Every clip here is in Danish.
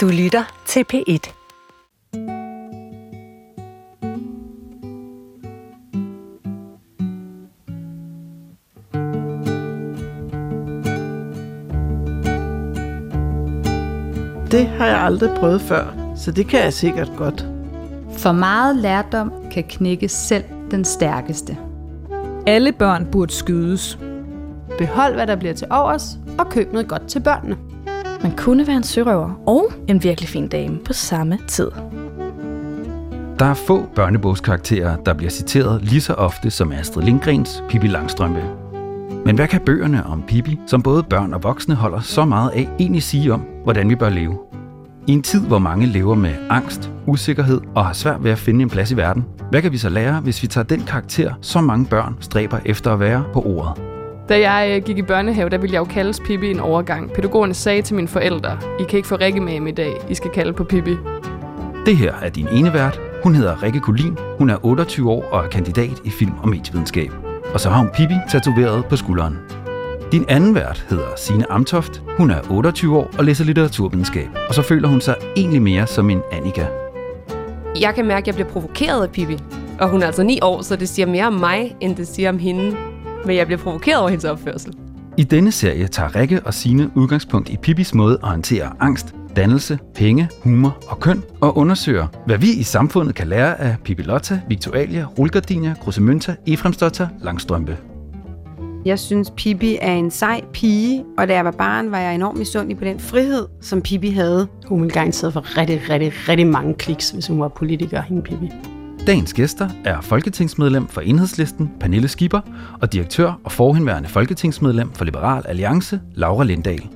Du lytter til P1. Det har jeg aldrig prøvet før, så det kan jeg sikkert godt. For meget lærdom kan knække selv den stærkeste. Alle børn burde skydes. Behold, hvad der bliver til overs, og køb noget godt til børnene. Man kunne være en sørøver og en virkelig fin dame på samme tid. Der er få børnebogskarakterer, der bliver citeret lige så ofte som Astrid Lindgrens Pippi Langstrømpe. Men hvad kan bøgerne om Pippi, som både børn og voksne holder så meget af, egentlig sige om, hvordan vi bør leve? I en tid, hvor mange lever med angst, usikkerhed og har svært ved at finde en plads i verden, hvad kan vi så lære, hvis vi tager den karakter, så mange børn stræber efter at være på ordet? Da jeg øh, gik i børnehave, der ville jeg jo kaldes Pippi en overgang. Pædagogerne sagde til mine forældre, I kan ikke få Rikke med i dag, I skal kalde på Pippi. Det her er din ene vært. Hun hedder Rikke Kulin. Hun er 28 år og er kandidat i film- og medievidenskab. Og så har hun Pippi tatoveret på skulderen. Din anden vært hedder Sine Amtoft. Hun er 28 år og læser litteraturvidenskab. Og så føler hun sig egentlig mere som en Annika. Jeg kan mærke, at jeg bliver provokeret af Pippi. Og hun er altså 9 år, så det siger mere om mig, end det siger om hende. Men jeg bliver provokeret over hendes opførsel. I denne serie tager Rikke og Sine udgangspunkt i Pippis måde at håndtere angst, dannelse, penge, humor og køn, og undersøger, hvad vi i samfundet kan lære af Pippi Lotta, Victualia, Rulgardinia, Krusemønta, Efremsdotter, Langstrømpe. Jeg synes, Pippi er en sej pige, og da jeg var barn, var jeg enormt misundelig på den frihed, som Pippi havde. Hun ville garanteret for rigtig, rigtig, rigtig mange kliks, hvis hun var politiker, hende Pippi. Dagens gæster er folketingsmedlem for Enhedslisten, Pernille Skipper, og direktør og forhenværende folketingsmedlem for Liberal Alliance, Laura Lindahl.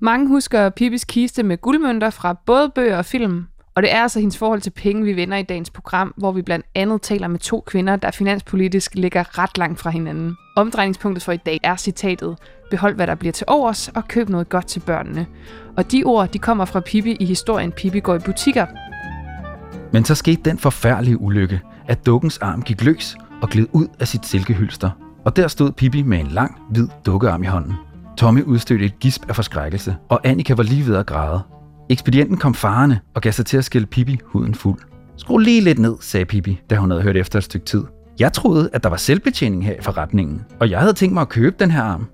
Mange husker Pippis kiste med guldmønter fra både bøger og film, og det er altså hendes forhold til penge, vi vender i dagens program, hvor vi blandt andet taler med to kvinder, der finanspolitisk ligger ret langt fra hinanden. Omdrejningspunktet for i dag er citatet, behold hvad der bliver til overs, og køb noget godt til børnene. Og de ord, de kommer fra Pippi i historien Pippi går i butikker. Men så skete den forfærdelige ulykke, at dukkens arm gik løs og gled ud af sit silkehylster. Og der stod Pippi med en lang, hvid dukkearm i hånden. Tommy udstødte et gisp af forskrækkelse, og Annika var lige ved at græde. Ekspedienten kom farerne og gav sig til at skælde Pippi huden fuld. Skru lige lidt ned, sagde Pippi, da hun havde hørt efter et stykke tid. Jeg troede, at der var selvbetjening her i forretningen, og jeg havde tænkt mig at købe den her arm.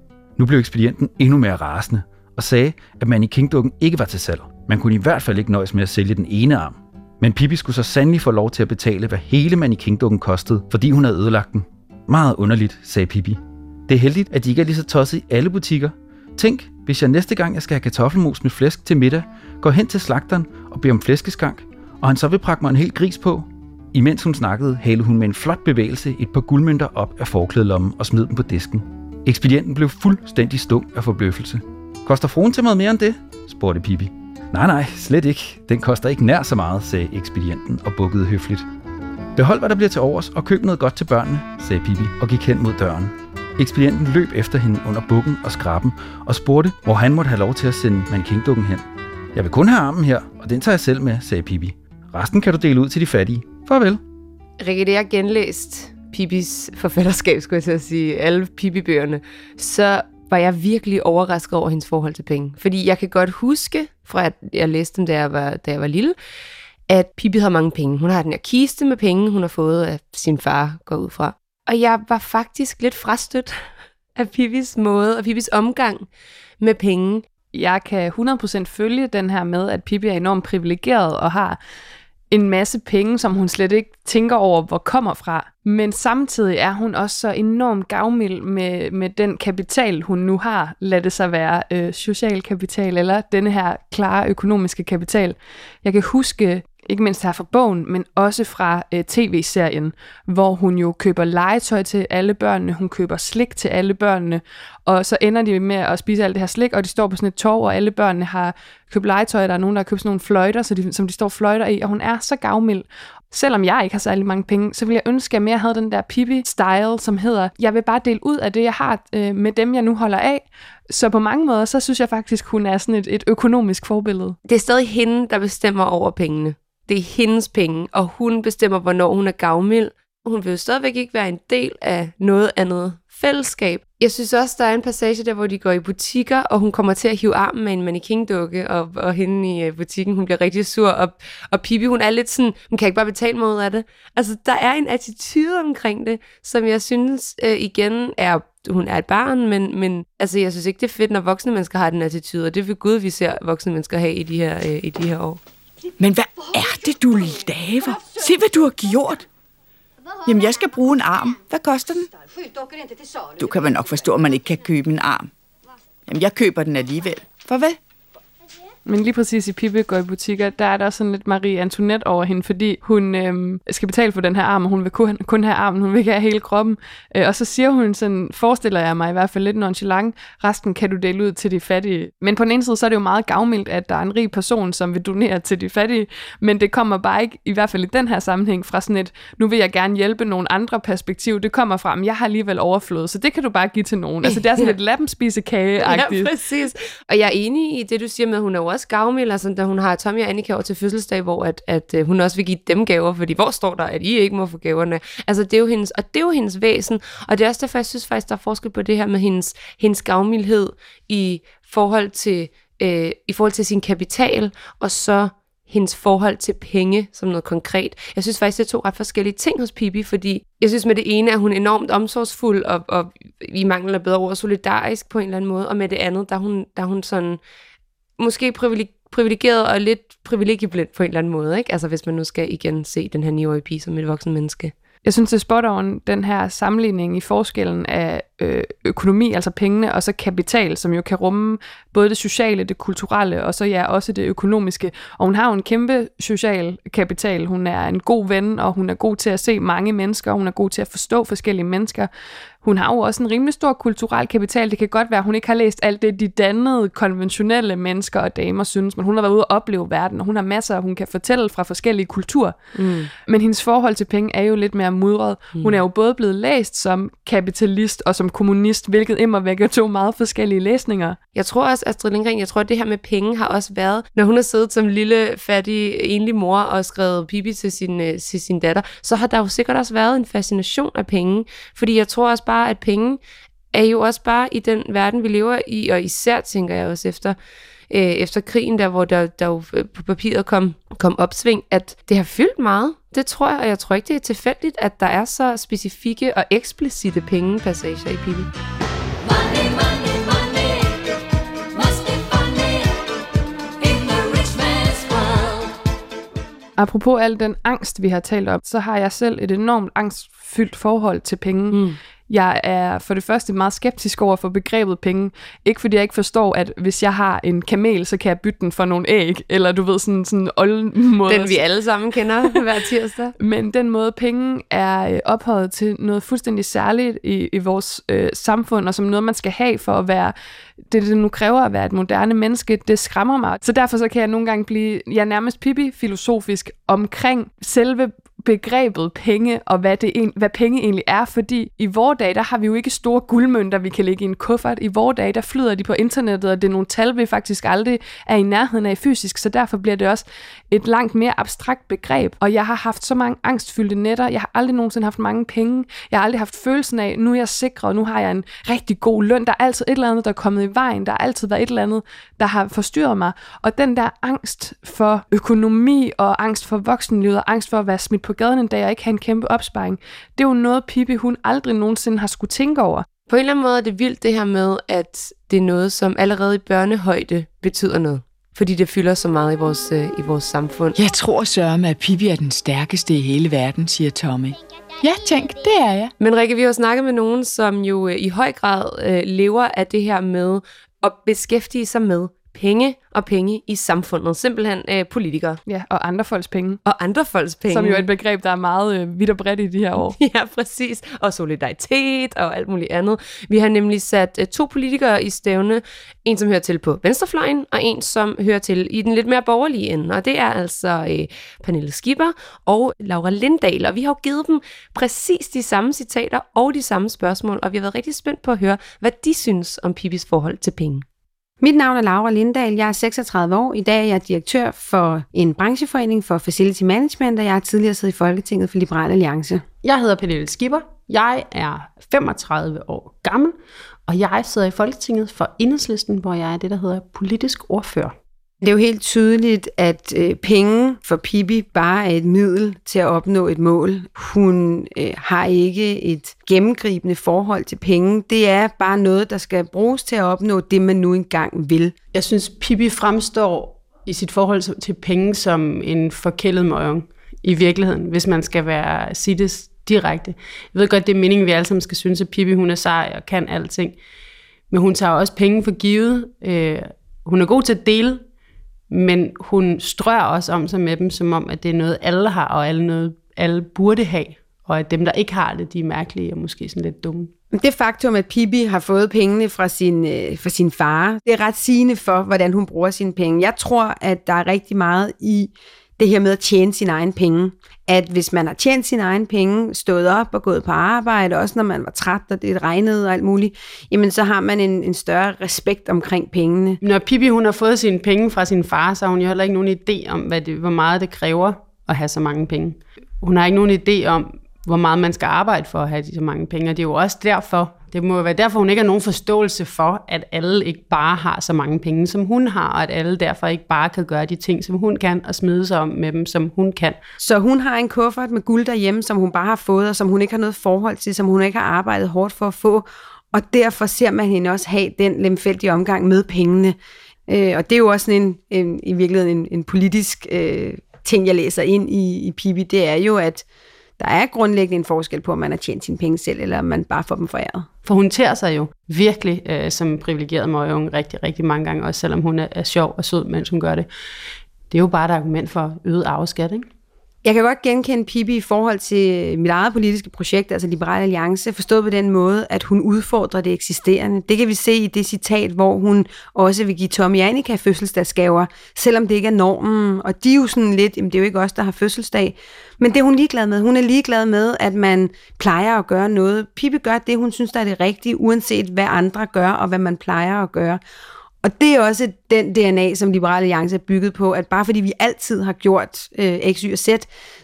Nu blev ekspedienten endnu mere rasende og sagde, at man i Kingdukken ikke var til salg. Man kunne i hvert fald ikke nøjes med at sælge den ene arm. Men Pippi skulle så sandelig få lov til at betale, hvad hele man i Kingdukken kostede, fordi hun havde ødelagt den. Meget underligt, sagde Pippi. Det er heldigt, at de ikke er lige så tosset i alle butikker. Tænk, hvis jeg næste gang, jeg skal have kartoffelmos med flæsk til middag, går hen til slagteren og beder om flæskeskank, og han så vil prakke mig en hel gris på. Imens hun snakkede, halede hun med en flot bevægelse et par guldmønter op af forklædelommen og smed dem på disken. Ekspedienten blev fuldstændig stum af forbløffelse. Koster fruen til meget mere end det? spurgte Pippi. Nej, nej, slet ikke. Den koster ikke nær så meget, sagde ekspedienten og bukkede høfligt. Behold, hvad der bliver til overs, og køb noget godt til børnene, sagde Pippi og gik hen mod døren. Ekspedienten løb efter hende under bukken og skrappen og spurgte, hvor han måtte have lov til at sende mannequin-dukken hen. Jeg vil kun have armen her, og den tager jeg selv med, sagde Pippi. Resten kan du dele ud til de fattige. Farvel. Rikke, det er genlæst Pippis forfatterskab, skulle jeg til at sige, alle Pippi-bøgerne, så var jeg virkelig overrasket over hendes forhold til penge. Fordi jeg kan godt huske, fra at jeg læste dem, da jeg var, da jeg var lille, at Pippi har mange penge. Hun har den her kiste med penge, hun har fået af sin far, går ud fra. Og jeg var faktisk lidt frastødt af Pippis måde og Pippis omgang med penge. Jeg kan 100% følge den her med, at Pippi er enormt privilegeret og har en masse penge, som hun slet ikke tænker over, hvor kommer fra. Men samtidig er hun også så enormt gavmild med, med den kapital, hun nu har. Lad det så være øh, social kapital, eller denne her klare økonomiske kapital. Jeg kan huske ikke mindst her fra bogen, men også fra øh, tv-serien, hvor hun jo køber legetøj til alle børnene, hun køber slik til alle børnene, og så ender de med at spise alt det her slik, og de står på sådan et torv, og alle børnene har købt legetøj, der er nogen, der har købt sådan nogle fløjter, så de, som de står fløjter i, og hun er så gavmild. Selvom jeg ikke har særlig mange penge, så vil jeg ønske, at jeg mere havde den der Pippi-style, som hedder, jeg vil bare dele ud af det, jeg har øh, med dem, jeg nu holder af. Så på mange måder, så synes jeg faktisk, hun er sådan et, et økonomisk forbillede. Det er stadig hende, der bestemmer over pengene. Det er hendes penge, og hun bestemmer, hvornår hun er gavmild. Hun vil jo stadigvæk ikke være en del af noget andet fællesskab. Jeg synes også, der er en passage der, hvor de går i butikker, og hun kommer til at hive armen med en mannequin-dukke, og, og hende i øh, butikken, hun bliver rigtig sur, og, og Pippi, hun er lidt sådan, hun kan ikke bare betale mod af det. Altså, der er en attitude omkring det, som jeg synes øh, igen er hun er et barn, men, men altså, jeg synes ikke, det er fedt, når voksne mennesker har den attitude, og det vil Gud, vi ser voksne mennesker have i de her, øh, i de her år. Men hvad er det, du laver? Se, hvad du har gjort. Jamen, jeg skal bruge en arm. Hvad koster den? Du kan vel nok forstå, at man ikke kan købe en arm. Jamen, jeg køber den alligevel. For hvad? Men lige præcis i Pippi går i butikker, der er der også sådan lidt Marie Antoinette over hende, fordi hun øhm, skal betale for den her arm, og hun vil kun, kun have armen, hun vil ikke have hele kroppen. Øh, og så siger hun sådan, forestiller jeg mig i hvert fald lidt nonchalant, resten kan du dele ud til de fattige. Men på den ene side, så er det jo meget gavmildt, at der er en rig person, som vil donere til de fattige, men det kommer bare ikke, i hvert fald i den her sammenhæng, fra sådan et, nu vil jeg gerne hjælpe nogle andre perspektiv. Det kommer fra, at jeg har alligevel overflod, så det kan du bare give til nogen. Altså det er sådan lidt lappenspisekage-agtigt. Ja, præcis. Og jeg er enig i det, du siger med, at hun er også gavmild, altså da hun har Tommy og Annika over til fødselsdag, hvor at, at, øh, hun også vil give dem gaver, fordi hvor står der, at I ikke må få gaverne? Altså det er jo hendes, og det er jo hendes væsen, og det er også derfor, jeg synes faktisk, der er forskel på det her med hendes, hendes gavmildhed i forhold til, øh, i forhold til sin kapital, og så hendes forhold til penge som noget konkret. Jeg synes faktisk, det er to ret forskellige ting hos Pippi, fordi jeg synes med det ene er hun enormt omsorgsfuld og, og i mangel af bedre ord solidarisk på en eller anden måde, og med det andet, der er hun, der er hun sådan måske privilegeret og lidt privilegieblind på en eller anden måde, ikke? Altså hvis man nu skal igen se den her 9-årige pige som et voksen menneske. Jeg synes, det er spot on, den her sammenligning i forskellen af øh, økonomi, altså pengene, og så kapital, som jo kan rumme både det sociale, det kulturelle, og så ja, også det økonomiske. Og hun har jo en kæmpe social kapital. Hun er en god ven, og hun er god til at se mange mennesker, og hun er god til at forstå forskellige mennesker hun har jo også en rimelig stor kulturel kapital. Det kan godt være, at hun ikke har læst alt det, de dannede, konventionelle mennesker og damer synes, men hun har været ude og opleve verden, og hun har masser, hun kan fortælle fra forskellige kulturer. Mm. Men hendes forhold til penge er jo lidt mere mudret. Mm. Hun er jo både blevet læst som kapitalist og som kommunist, hvilket immer vækker to meget forskellige læsninger. Jeg tror også, Astrid Lindgren, jeg tror, at det her med penge har også været, når hun har siddet som lille, fattig, enlig mor og skrevet Bibi til sin, øh, til sin datter, så har der jo sikkert også været en fascination af penge. Fordi jeg tror også bare, at penge er jo også bare i den verden, vi lever i, og især tænker jeg også efter, øh, efter krigen, der hvor der, der jo øh, på papiret kom, kom opsving, at det har fyldt meget. Det tror jeg, og jeg tror ikke, det er tilfældigt, at der er så specifikke og eksplicite pengepassager i Pippi. Money, money, money. Apropos al den angst, vi har talt om, så har jeg selv et enormt angstfyldt forhold til penge. Mm. Jeg er for det første meget skeptisk over for begrebet penge. Ikke fordi jeg ikke forstår, at hvis jeg har en kamel, så kan jeg bytte den for nogle æg, eller du ved, sådan sådan måde. Den vi alle sammen kender hver tirsdag. Men den måde, penge er øh, ophøjet til noget fuldstændig særligt i, i vores øh, samfund, og som noget, man skal have for at være det, det nu kræver at være et moderne menneske, det skræmmer mig. Så derfor så kan jeg nogle gange blive, ja, nærmest pipi-filosofisk omkring selve begrebet penge, og hvad, det, hvad penge egentlig er, fordi i vores dag, der har vi jo ikke store guldmønter, vi kan lægge i en kuffert. I vores dag, der flyder de på internettet, og det er nogle tal, vi faktisk aldrig er i nærheden af fysisk, så derfor bliver det også et langt mere abstrakt begreb. Og jeg har haft så mange angstfyldte netter, jeg har aldrig nogensinde haft mange penge, jeg har aldrig haft følelsen af, nu er jeg sikker, og nu har jeg en rigtig god løn, der er altid et eller andet, der er kommet i vejen, der har altid været et eller andet, der har forstyrret mig. Og den der angst for økonomi, og angst for voksenlivet, og angst for at være smidt på gaden en dag, og ikke have en kæmpe opsparing, det er jo noget, Pippi hun aldrig nogensinde har skulle tænke over. På en eller anden måde er det vildt det her med, at det er noget, som allerede i børnehøjde betyder noget fordi det fylder så meget i vores, øh, i vores samfund. Jeg tror sørme, at Pippi er den stærkeste i hele verden, siger Tommy. Ja, tænk, det er jeg. Men Rikke, vi har jo snakket med nogen, som jo øh, i høj grad øh, lever af det her med at beskæftige sig med penge og penge i samfundet. Simpelthen øh, politikere. Ja, og andre folks penge. Og andre folks penge. Som jo er et begreb, der er meget øh, vidt og bredt i de her år. ja, præcis. Og solidaritet og alt muligt andet. Vi har nemlig sat øh, to politikere i stævne. En, som hører til på venstrefløjen, og en, som hører til i den lidt mere borgerlige ende. Og det er altså øh, Pernille Skipper og Laura Lindahl. Og vi har jo givet dem præcis de samme citater og de samme spørgsmål, og vi har været rigtig spændt på at høre, hvad de synes om Pipis forhold til penge. Mit navn er Laura Lindahl. Jeg er 36 år. I dag er jeg direktør for en brancheforening for Facility Management, og jeg har tidligere siddet i Folketinget for Liberal Alliance. Jeg hedder Pernille Skipper. Jeg er 35 år gammel, Og jeg sidder i Folketinget for Enhedslisten, hvor jeg er det, der hedder politisk ordfører. Det er jo helt tydeligt, at øh, penge for Pippi bare er et middel til at opnå et mål. Hun øh, har ikke et gennemgribende forhold til penge. Det er bare noget, der skal bruges til at opnå det, man nu engang vil. Jeg synes, Pippi fremstår i sit forhold til penge som en forkældet møgung i virkeligheden, hvis man skal være sige det direkte. Jeg ved godt, det er meningen, vi alle sammen skal synes, at Pippi hun er sej og kan alting. Men hun tager også penge for givet. Øh, hun er god til at dele men hun strør også om sig med dem, som om, at det er noget, alle har, og alle, noget, alle burde have. Og at dem, der ikke har det, de er mærkelige og måske sådan lidt dumme. Det faktum, at Pippi har fået pengene fra sin, øh, fra sin far, det er ret sigende for, hvordan hun bruger sine penge. Jeg tror, at der er rigtig meget i det her med at tjene sine egne penge. At hvis man har tjent sine egne penge, stået op og gået på arbejde, også når man var træt, og det regnede og alt muligt, jamen så har man en, en større respekt omkring pengene. Når Pippi hun har fået sine penge fra sin far, så har hun jo heller ikke nogen idé om, hvad det, hvor meget det kræver at have så mange penge. Hun har ikke nogen idé om, hvor meget man skal arbejde for at have så mange penge, og det er jo også derfor, det må være derfor, hun ikke har nogen forståelse for, at alle ikke bare har så mange penge, som hun har, og at alle derfor ikke bare kan gøre de ting, som hun kan, og smide sig om med dem, som hun kan. Så hun har en kuffert med guld derhjemme, som hun bare har fået, og som hun ikke har noget forhold til, som hun ikke har arbejdet hårdt for at få, og derfor ser man hende også have den lemfældige omgang med pengene. Øh, og det er jo også en, en, i virkeligheden en, en politisk øh, ting, jeg læser ind i, i Pibi, det er jo, at der er grundlæggende en forskel på, om man har tjent sine penge selv, eller om man bare får dem foræret. For hun tager sig jo virkelig øh, som privilegeret møgeunge rigtig, rigtig mange gange, også selvom hun er, er sjov og sød, mens hun gør det. Det er jo bare et argument for øget arveskat, ikke? Jeg kan godt genkende Pippi i forhold til mit eget politiske projekt, altså Liberal Alliance, forstået på den måde, at hun udfordrer det eksisterende. Det kan vi se i det citat, hvor hun også vil give Tommy Annika fødselsdagsgaver, selvom det ikke er normen. Og de er jo sådan lidt, jamen det er jo ikke os, der har fødselsdag. Men det er hun ligeglad med. Hun er ligeglad med, at man plejer at gøre noget. Pippi gør det, hun synes, der er det rigtige, uanset hvad andre gør, og hvad man plejer at gøre. Og det er også den DNA, som Liberale Alliance er bygget på, at bare fordi vi altid har gjort øh, X, Y og Z,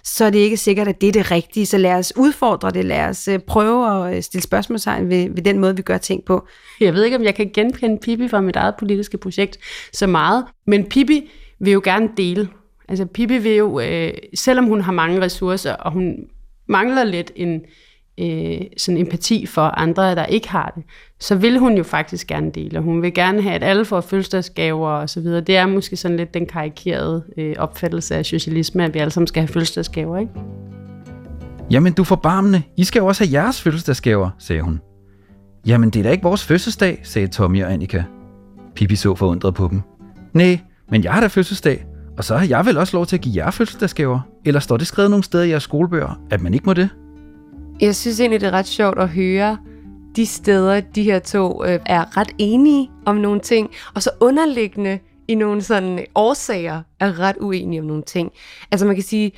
så er det ikke sikkert, at det er det rigtige. Så lad os udfordre det, lad os øh, prøve at øh, stille spørgsmålstegn ved, ved den måde, vi gør ting på. Jeg ved ikke, om jeg kan genkende Pippi fra mit eget politiske projekt så meget, men Pippi vil jo gerne dele. Altså Pippi vil jo, øh, selvom hun har mange ressourcer, og hun mangler lidt en, øh, sådan empati for andre, der ikke har det, så vil hun jo faktisk gerne dele. Hun vil gerne have, at alle får fødselsdagsgaver og så videre. Det er måske sådan lidt den karikerede øh, opfattelse af socialisme, at vi alle sammen skal have fødselsdagsgaver, ikke? Jamen, du forbarmende. I skal jo også have jeres fødselsdagsgaver, sagde hun. Jamen, det er da ikke vores fødselsdag, sagde Tommy og Annika. Pippi så forundret på dem. Nej, men jeg har da fødselsdag, og så har jeg vel også lov til at give jer fødselsdagsgaver. Eller står det skrevet nogle steder i jeres skolebøger, at man ikke må det? Jeg synes egentlig, det er ret sjovt at høre de steder, de her to øh, er ret enige om nogle ting, og så underliggende i nogle sådan årsager er ret uenige om nogle ting. Altså man kan sige,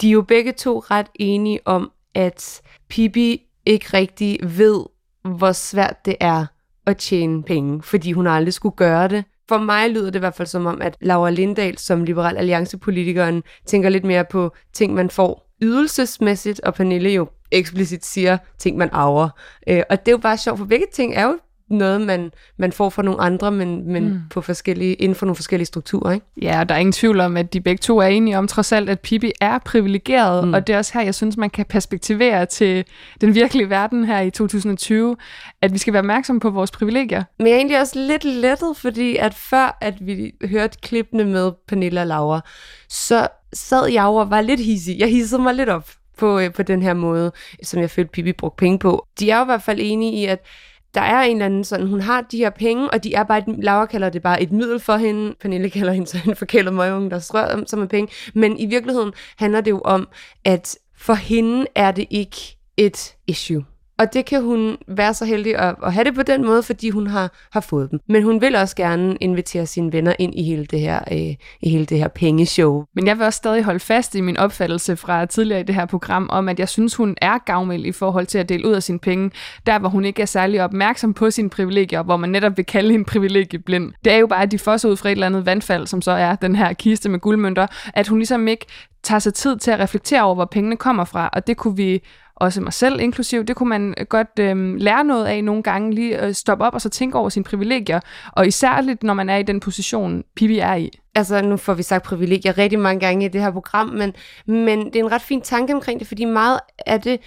de er jo begge to ret enige om, at Pippi ikke rigtig ved, hvor svært det er at tjene penge, fordi hun aldrig skulle gøre det. For mig lyder det i hvert fald som om, at Laura Lindahl som Liberal alliancepolitikeren tænker lidt mere på ting, man får ydelsesmæssigt, og Pernille jo eksplicit siger ting, man arver. Øh, og det er jo bare sjovt, for begge ting er jo noget, man, man får fra nogle andre, men, men mm. på forskellige, inden for nogle forskellige strukturer. Ikke? Ja, og der er ingen tvivl om, at de begge to er enige om trods alt, at Pippi er privilegeret, mm. og det er også her, jeg synes, man kan perspektivere til den virkelige verden her i 2020, at vi skal være opmærksomme på vores privilegier. Men jeg er egentlig også lidt lettet, fordi at før at vi hørte klippene med Pernilla og Laura, så sad jeg og var lidt hissig. Jeg hissede mig lidt op på, øh, på den her måde, som jeg følte, Pippi brugte penge på. De er jo i hvert fald enige i, at der er en eller anden sådan, hun har de her penge, og de er bare, et, Laura kalder det bare et middel for hende, Pernille kalder hende så en forkælet møgung, der strør om som penge, men i virkeligheden handler det jo om, at for hende er det ikke et issue. Og det kan hun være så heldig at, at have det på den måde, fordi hun har, har fået dem. Men hun vil også gerne invitere sine venner ind i hele det her, øh, i hele det her pengeshow. Men jeg vil også stadig holde fast i min opfattelse fra tidligere i det her program, om at jeg synes, hun er gavmild i forhold til at dele ud af sine penge, der hvor hun ikke er særlig opmærksom på sine privilegier, hvor man netop vil kalde hende privilegieblind. Det er jo bare, at de får ud fra et eller andet vandfald, som så er den her kiste med guldmønter, at hun ligesom ikke tager sig tid til at reflektere over, hvor pengene kommer fra, og det kunne vi også mig selv inklusiv. Det kunne man godt øh, lære noget af nogle gange, lige øh, stoppe op og så tænke over sine privilegier, og især lidt, når man er i den position, Pippi er i. Altså, nu får vi sagt privilegier rigtig mange gange i det her program, men, men det er en ret fin tanke omkring det, fordi meget af det,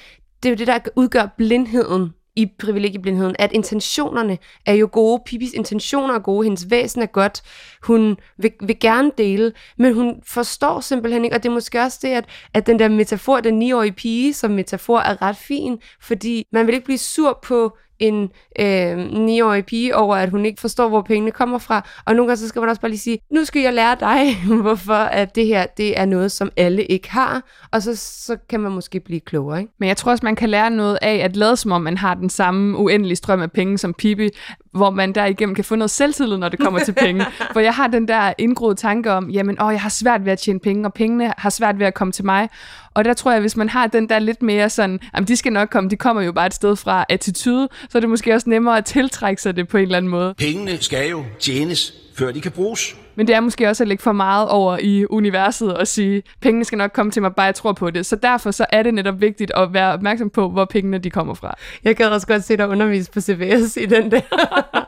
det er jo det, der udgør blindheden i privilegieblindheden, at intentionerne er jo gode. Pipis intentioner er gode, hendes væsen er godt, hun vil, vil gerne dele, men hun forstår simpelthen ikke, og det er måske også det, at, at den der metafor, den 9-årige pige som metafor er ret fin, fordi man vil ikke blive sur på en øh, 9-årig pige over, at hun ikke forstår, hvor pengene kommer fra. Og nogle gange så skal man også bare lige sige, nu skal jeg lære dig, hvorfor at det her det er noget, som alle ikke har. Og så, så kan man måske blive klogere. Ikke? Men jeg tror også, man kan lære noget af at lade som om, man har den samme uendelige strøm af penge som Pippi, hvor man derigennem kan få noget selvtillid, når det kommer til penge. For jeg har den der indgroede tanke om, jamen, åh, jeg har svært ved at tjene penge, og pengene har svært ved at komme til mig. Og der tror jeg, hvis man har den der lidt mere sådan, jamen, de skal nok komme, de kommer jo bare et sted fra attitude, så er det måske også nemmere at tiltrække sig det på en eller anden måde. Pengene skal jo tjenes, før de kan bruges. Men det er måske også at lægge for meget over i universet og sige, pengene skal nok komme til mig, bare jeg tror på det. Så derfor så er det netop vigtigt at være opmærksom på, hvor pengene de kommer fra. Jeg kan også godt se dig undervise på CVS i den der.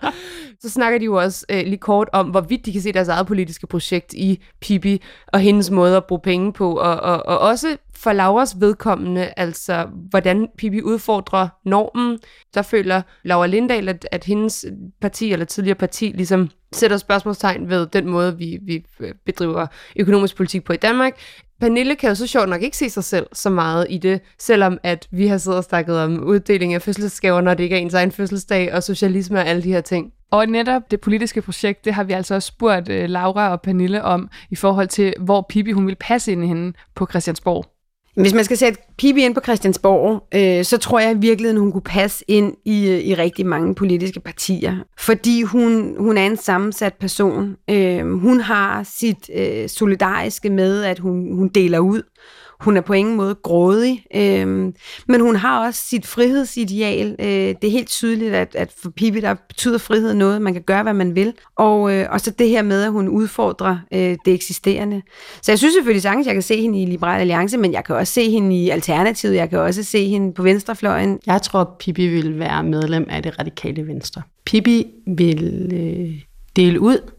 så snakker de jo også øh, lige kort om, hvorvidt de kan se deres eget politiske projekt i Pippi og hendes måde at bruge penge på, og, og, og også for Lauras vedkommende, altså hvordan Pippi udfordrer normen. Der føler Laura Lindahl, at, at hendes parti, eller tidligere parti, ligesom sætter spørgsmålstegn ved den måde, vi, vi øh, bedriver økonomisk politik på i Danmark. Pernille kan jo så sjovt nok ikke se sig selv så meget i det, selvom at vi har siddet og snakket om uddeling af fødselsdagsgaver, når det ikke er ens egen fødselsdag, og socialisme og alle de her ting. Og netop det politiske projekt, det har vi altså også spurgt øh, Laura og Pernille om, i forhold til, hvor Pippi hun vil passe ind i hende på Christiansborg. Hvis man skal sætte Pippi ind på Christiansborg, øh, så tror jeg i virkeligheden, hun kunne passe ind i, øh, i rigtig mange politiske partier. Fordi hun, hun er en sammensat person. Øh, hun har sit øh, solidariske med, at hun, hun deler ud. Hun er på ingen måde grådig, øh, men hun har også sit frihedsideal. Øh, det er helt tydeligt, at, at for Pippi, der betyder frihed noget. Man kan gøre, hvad man vil. Og, øh, og så det her med, at hun udfordrer øh, det eksisterende. Så jeg synes selvfølgelig sagtens, jeg kan se hende i Liberal Alliance, men jeg kan også se hende i Alternativet. Jeg kan også se hende på venstrefløjen. Jeg tror, Pippi vil være medlem af det radikale venstre. Pippi vil øh, dele ud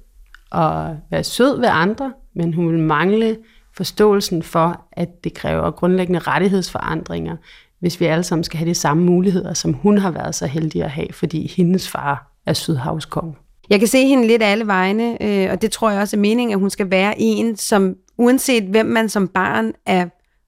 og være sød ved andre, men hun vil mangle forståelsen for, at det kræver grundlæggende rettighedsforandringer, hvis vi alle sammen skal have de samme muligheder, som hun har været så heldig at have, fordi hendes far er sydhavskong. Jeg kan se hende lidt alle vegne, øh, og det tror jeg også er meningen, at hun skal være en, som uanset hvem man som barn er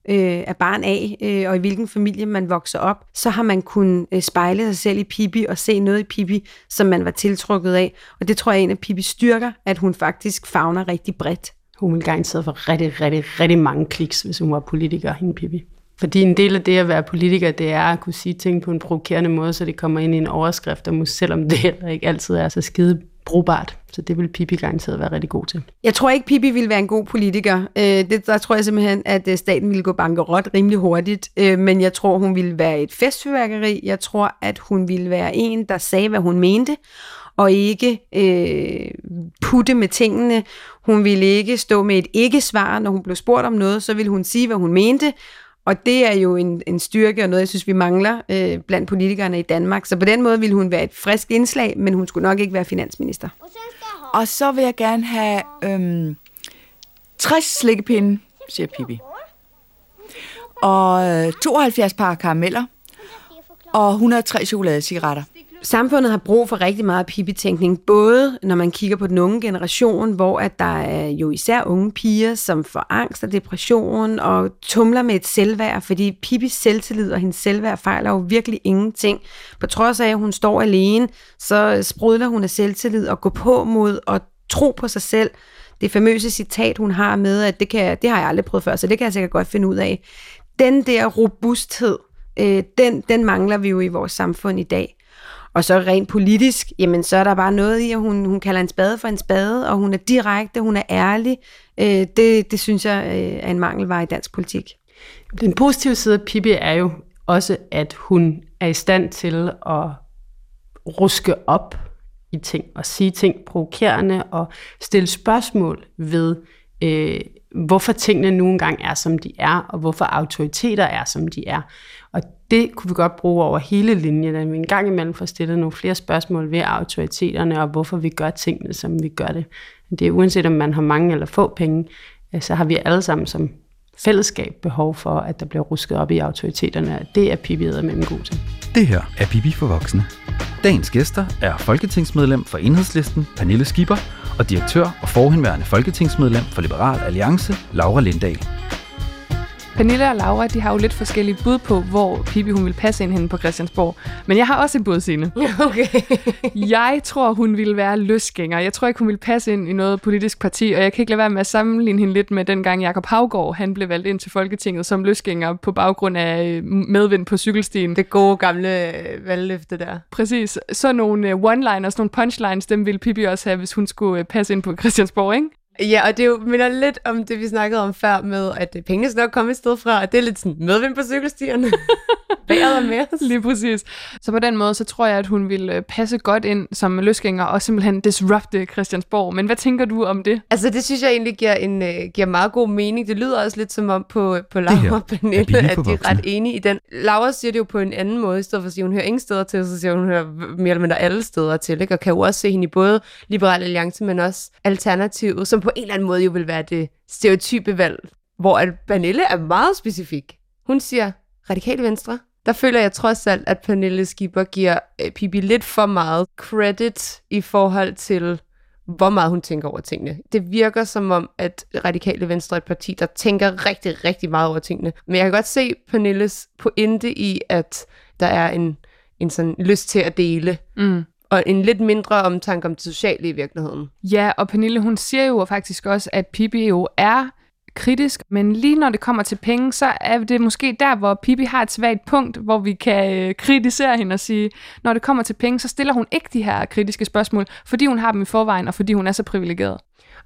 øh, er barn af, øh, og i hvilken familie man vokser op, så har man kunnet øh, spejle sig selv i Pippi og se noget i Pippi, som man var tiltrukket af. Og det tror jeg er en af Pippis styrker, at hun faktisk fagner rigtig bredt. Hun ville garanteret for rigtig, rigtig, rigtig mange kliks, hvis hun var politiker, hende Pippi. Fordi en del af det at være politiker, det er at kunne sige ting på en provokerende måde, så det kommer ind i en overskrift, og selvom det heller ikke altid er så skide brugbart. Så det vil Pippi garanteret være rigtig god til. Jeg tror ikke, Pippi ville være en god politiker. Øh, det, der tror jeg simpelthen, at øh, staten ville gå bankerot rimelig hurtigt. Øh, men jeg tror, hun ville være et festfyrværkeri. Jeg tror, at hun ville være en, der sagde, hvad hun mente og ikke øh, putte med tingene. Hun ville ikke stå med et ikke-svar, når hun blev spurgt om noget, så ville hun sige, hvad hun mente, og det er jo en, en styrke og noget, jeg synes, vi mangler øh, blandt politikerne i Danmark. Så på den måde ville hun være et frisk indslag, men hun skulle nok ikke være finansminister. Og så vil jeg gerne have øhm, 60 slikkepinde, siger Pippi. Og 72 par karameller. Og 103 chokoladecigaretter. Samfundet har brug for rigtig meget pipitænkning, både når man kigger på den unge generation, hvor at der er jo især unge piger, som får angst og depression og tumler med et selvværd, fordi Pipis selvtillid og hendes selvværd fejler jo virkelig ingenting. På trods af, at hun står alene, så sprudler hun af selvtillid og går på mod og tro på sig selv. Det famøse citat, hun har med, at det, kan, det har jeg aldrig prøvet før, så det kan jeg sikkert godt finde ud af. Den der robusthed, øh, den, den mangler vi jo i vores samfund i dag. Og så rent politisk, jamen så er der bare noget i, at hun, hun kalder en spade for en spade, og hun er direkte, hun er ærlig. Øh, det, det synes jeg øh, er en mangelvare i dansk politik. Den positive side af Pippi er jo også, at hun er i stand til at ruske op i ting, og sige ting provokerende, og stille spørgsmål ved øh, hvorfor tingene nu engang er, som de er, og hvorfor autoriteter er, som de er. Og det kunne vi godt bruge over hele linjen, at vi en gang imellem får stillet nogle flere spørgsmål ved autoriteterne, og hvorfor vi gør tingene, som vi gør det. Det er uanset om man har mange eller få penge, øh, så har vi alle sammen som fællesskab behov for, at der bliver rusket op i autoriteterne. Det er Pippi med en god til. Det her er Pippi for voksne. Dagens gæster er folketingsmedlem for Enhedslisten, Pernille Skipper, og direktør og forhenværende folketingsmedlem for Liberal Alliance, Laura Lindahl. Pernille og Laura, de har jo lidt forskellige bud på, hvor Pippi hun vil passe ind henne på Christiansborg. Men jeg har også et bud, Signe. Okay. jeg tror, hun ville være løsgænger. Jeg tror ikke, hun ville passe ind i noget politisk parti, og jeg kan ikke lade være med at sammenligne hende lidt med dengang Jakob Havgård, han blev valgt ind til Folketinget som løsgænger på baggrund af øh, medvind på cykelstien. Det gode gamle øh, valgløfte der. Præcis. Så nogle øh, one-liners, nogle punchlines, dem ville Pippi også have, hvis hun skulle passe ind på Christiansborg, ikke? Ja, og det er jo, minder lidt om det, vi snakkede om før med, at pengene skal nok komme et sted fra, og det er lidt sådan medvind på cykelstierne. Bæret og med Lige præcis. Så på den måde, så tror jeg, at hun vil øh, passe godt ind som løsgænger og simpelthen disrupte Christiansborg. Men hvad tænker du om det? Altså, det synes jeg egentlig giver, en, uh, giver meget god mening. Det lyder også lidt som om på, på Laura og Pernille, at de er ret enige i den. Laura siger det jo på en anden måde, i stedet for at sige, at hun hører ingen steder til, så siger hun, hun hører mere eller mindre alle steder til, ikke? og kan jo også se hende i både Liberal Alliance, men også Alternativet, som på en eller anden måde jo vil være det stereotype valg, hvor at Pernille er meget specifik. Hun siger, radikale venstre, der føler jeg trods alt, at Pernille Skipper giver øh, Pippi lidt for meget credit i forhold til, hvor meget hun tænker over tingene. Det virker som om, at Radikale Venstre er et parti, der tænker rigtig, rigtig meget over tingene. Men jeg kan godt se Pernilles pointe i, at der er en, en sådan lyst til at dele. Mm. Og en lidt mindre omtanke om det sociale i virkeligheden. Ja, og Pernille, hun siger jo faktisk også, at Pippi jo er kritisk, men lige når det kommer til penge, så er det måske der, hvor Pippi har et svagt punkt, hvor vi kan øh, kritisere hende og sige, når det kommer til penge, så stiller hun ikke de her kritiske spørgsmål, fordi hun har dem i forvejen, og fordi hun er så privilegeret.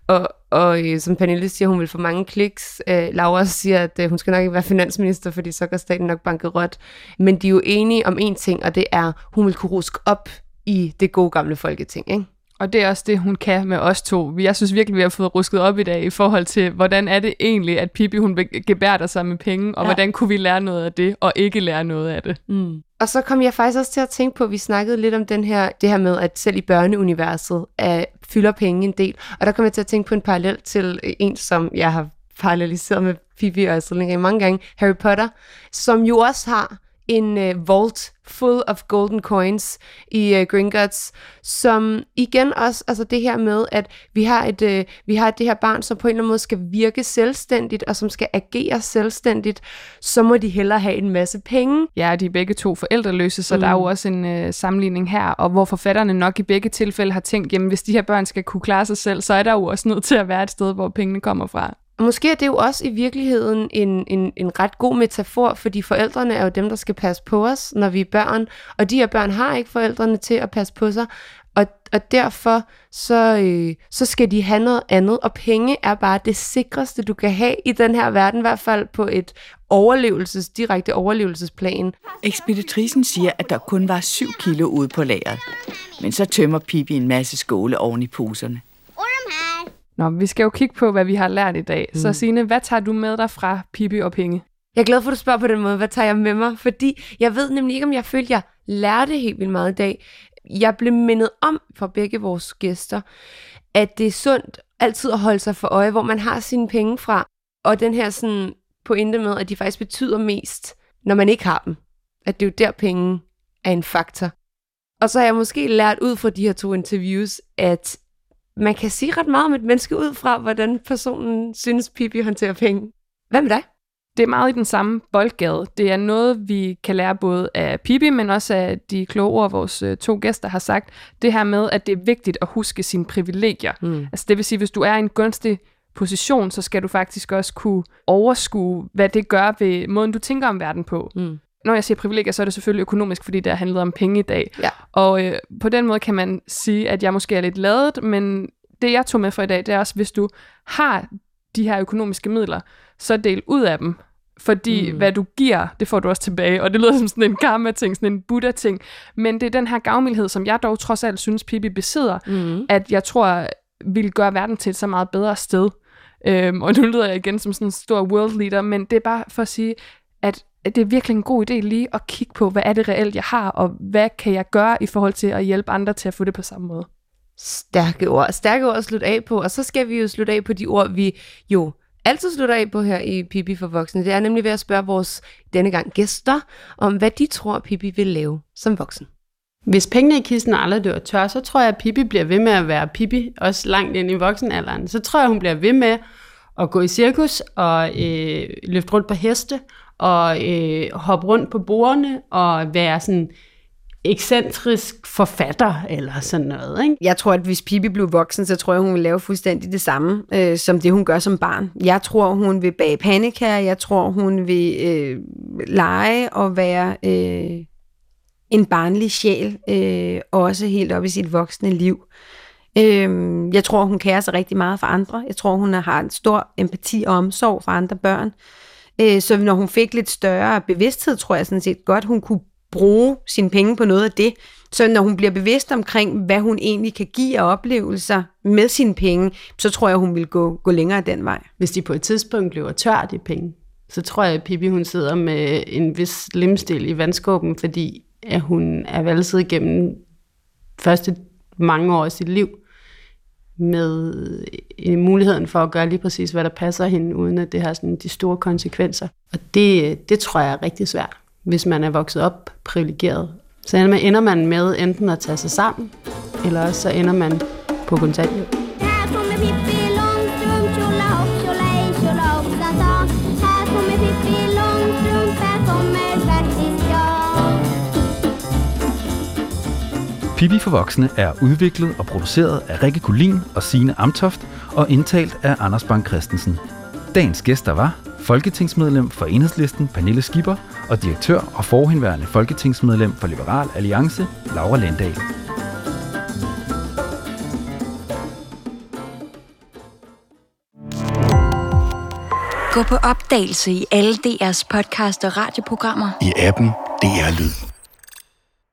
Og, og øh, som Pernille siger, hun vil få mange kliks. Øh, Laura siger, at øh, hun skal nok ikke være finansminister, fordi så går staten nok bankerot. Men de er jo enige om én ting, og det er, hun vil kunne ruske op i det gode gamle folketing, ikke? Og det er også det, hun kan med os to. Jeg synes virkelig, vi har fået rusket op i dag i forhold til, hvordan er det egentlig, at Pippi hun gebærder sig med penge, og ja. hvordan kunne vi lære noget af det, og ikke lære noget af det. Mm. Og så kom jeg faktisk også til at tænke på, at vi snakkede lidt om den her, det her med, at selv i børneuniverset er, fylder penge en del. Og der kom jeg til at tænke på en parallel til en, som jeg har paralleliseret med Pippi og Astrid mange gange, Harry Potter, som jo også har en uh, vault full of golden coins i uh, Gringotts, som igen også, altså det her med, at vi har, et, uh, vi har det her barn, som på en eller anden måde skal virke selvstændigt, og som skal agere selvstændigt, så må de hellere have en masse penge. Ja, de er begge to forældreløse, så mm. der er jo også en uh, sammenligning her, og hvor forfatterne nok i begge tilfælde har tænkt, jamen hvis de her børn skal kunne klare sig selv, så er der jo også nødt til at være et sted, hvor pengene kommer fra. Måske er det jo også i virkeligheden en, en, en ret god metafor, fordi forældrene er jo dem, der skal passe på os, når vi er børn, og de her børn har ikke forældrene til at passe på sig, og, og derfor så, øh, så skal de have noget andet, og penge er bare det sikreste, du kan have i den her verden, i hvert fald på et overlevelses, direkte overlevelsesplan. Ekspeditrisen siger, at der kun var 7 kilo ude på lageret, men så tømmer Pippi en masse skåle oven i poserne. Nå, vi skal jo kigge på, hvad vi har lært i dag. Mm. Så Signe, hvad tager du med dig fra Pippi og Penge? Jeg er glad for, at du spørger på den måde. Hvad tager jeg med mig? Fordi jeg ved nemlig ikke, om jeg følte, at jeg lærte helt vildt meget i dag. Jeg blev mindet om fra begge vores gæster, at det er sundt altid at holde sig for øje, hvor man har sine penge fra. Og den her sådan pointe med, at de faktisk betyder mest, når man ikke har dem. At det er jo der, penge er en faktor. Og så har jeg måske lært ud fra de her to interviews, at man kan sige ret meget om et menneske ud fra, hvordan personen synes, Pippi håndterer penge. Hvad med dig? Det er meget i den samme boldgade. Det er noget, vi kan lære både af Pippi, men også af de kloge ord, vores øh, to gæster har sagt. Det her med, at det er vigtigt at huske sine privilegier. Mm. Altså det vil sige, hvis du er i en gunstig position, så skal du faktisk også kunne overskue, hvad det gør ved måden, du tænker om verden på. Mm. Når jeg siger privilegier, så er det selvfølgelig økonomisk, fordi det har handlet om penge i dag. Ja. Og øh, på den måde kan man sige, at jeg måske er lidt ladet, men det jeg tog med fra i dag, det er også, hvis du har de her økonomiske midler, så del ud af dem. Fordi mm. hvad du giver, det får du også tilbage. Og det lyder som sådan en karma-ting, sådan en buddha-ting. Men det er den her gavmildhed, som jeg dog trods alt synes, Pippi besidder, mm. at jeg tror, vil gøre verden til et så meget bedre sted. Øhm, og nu lyder jeg igen som sådan en stor world leader, men det er bare for at sige, at det er virkelig en god idé lige at kigge på, hvad er det reelt, jeg har, og hvad kan jeg gøre i forhold til at hjælpe andre til at få det på samme måde. Stærke ord. Stærke ord at slutte af på. Og så skal vi jo slutte af på de ord, vi jo altid slutter af på her i Pippi for Voksne. Det er nemlig ved at spørge vores denne gang gæster, om hvad de tror, Pippi vil lave som voksen. Hvis pengene i kisten aldrig dør tør, så tror jeg, at Pippi bliver ved med at være Pippi, også langt ind i voksenalderen. Så tror jeg, hun bliver ved med at gå i cirkus og øh, løfte rundt på heste og øh, hoppe rundt på bordene og være sådan ekscentrisk forfatter eller sådan noget. Ikke? Jeg tror, at hvis Pippi blev voksen, så tror jeg, hun vil lave fuldstændig det samme, øh, som det hun gør som barn. Jeg tror, hun vil bage panika, Jeg tror, hun vil øh, lege og være øh, en barnlig sjæl, øh, også helt op i sit voksne liv. Øh, jeg tror, hun kærer sig rigtig meget for andre. Jeg tror, hun har en stor empati og omsorg for andre børn. Øh, Øh, så når hun fik lidt større bevidsthed, tror jeg sådan set godt, hun kunne bruge sine penge på noget af det. Så når hun bliver bevidst omkring, hvad hun egentlig kan give af oplevelser med sine penge, så tror jeg, hun vil gå, gå længere den vej. Hvis de på et tidspunkt bliver tørt i penge, så tror jeg, at Pippi hun sidder med en vis limstil i vandskåben, fordi at hun er valset igennem første mange år af sit liv Øh, med muligheden for at gøre lige præcis, hvad der passer hende, uden at det har sådan de store konsekvenser. Og det, øh, det tror jeg er rigtig svært, hvis man er vokset op privilegeret. Så ender man med enten at tage sig sammen, eller også så ender man på kontanthjælp. Pippi for Voksne er udviklet og produceret af Rikke Kulin og Sine Amtoft og indtalt af Anders Bang Christensen. Dagens gæster var folketingsmedlem for Enhedslisten Pernille Skipper og direktør og forhenværende folketingsmedlem for Liberal Alliance Laura Lendahl. Gå på opdagelse i alle DR's podcast og radioprogrammer. I appen DR Lyd.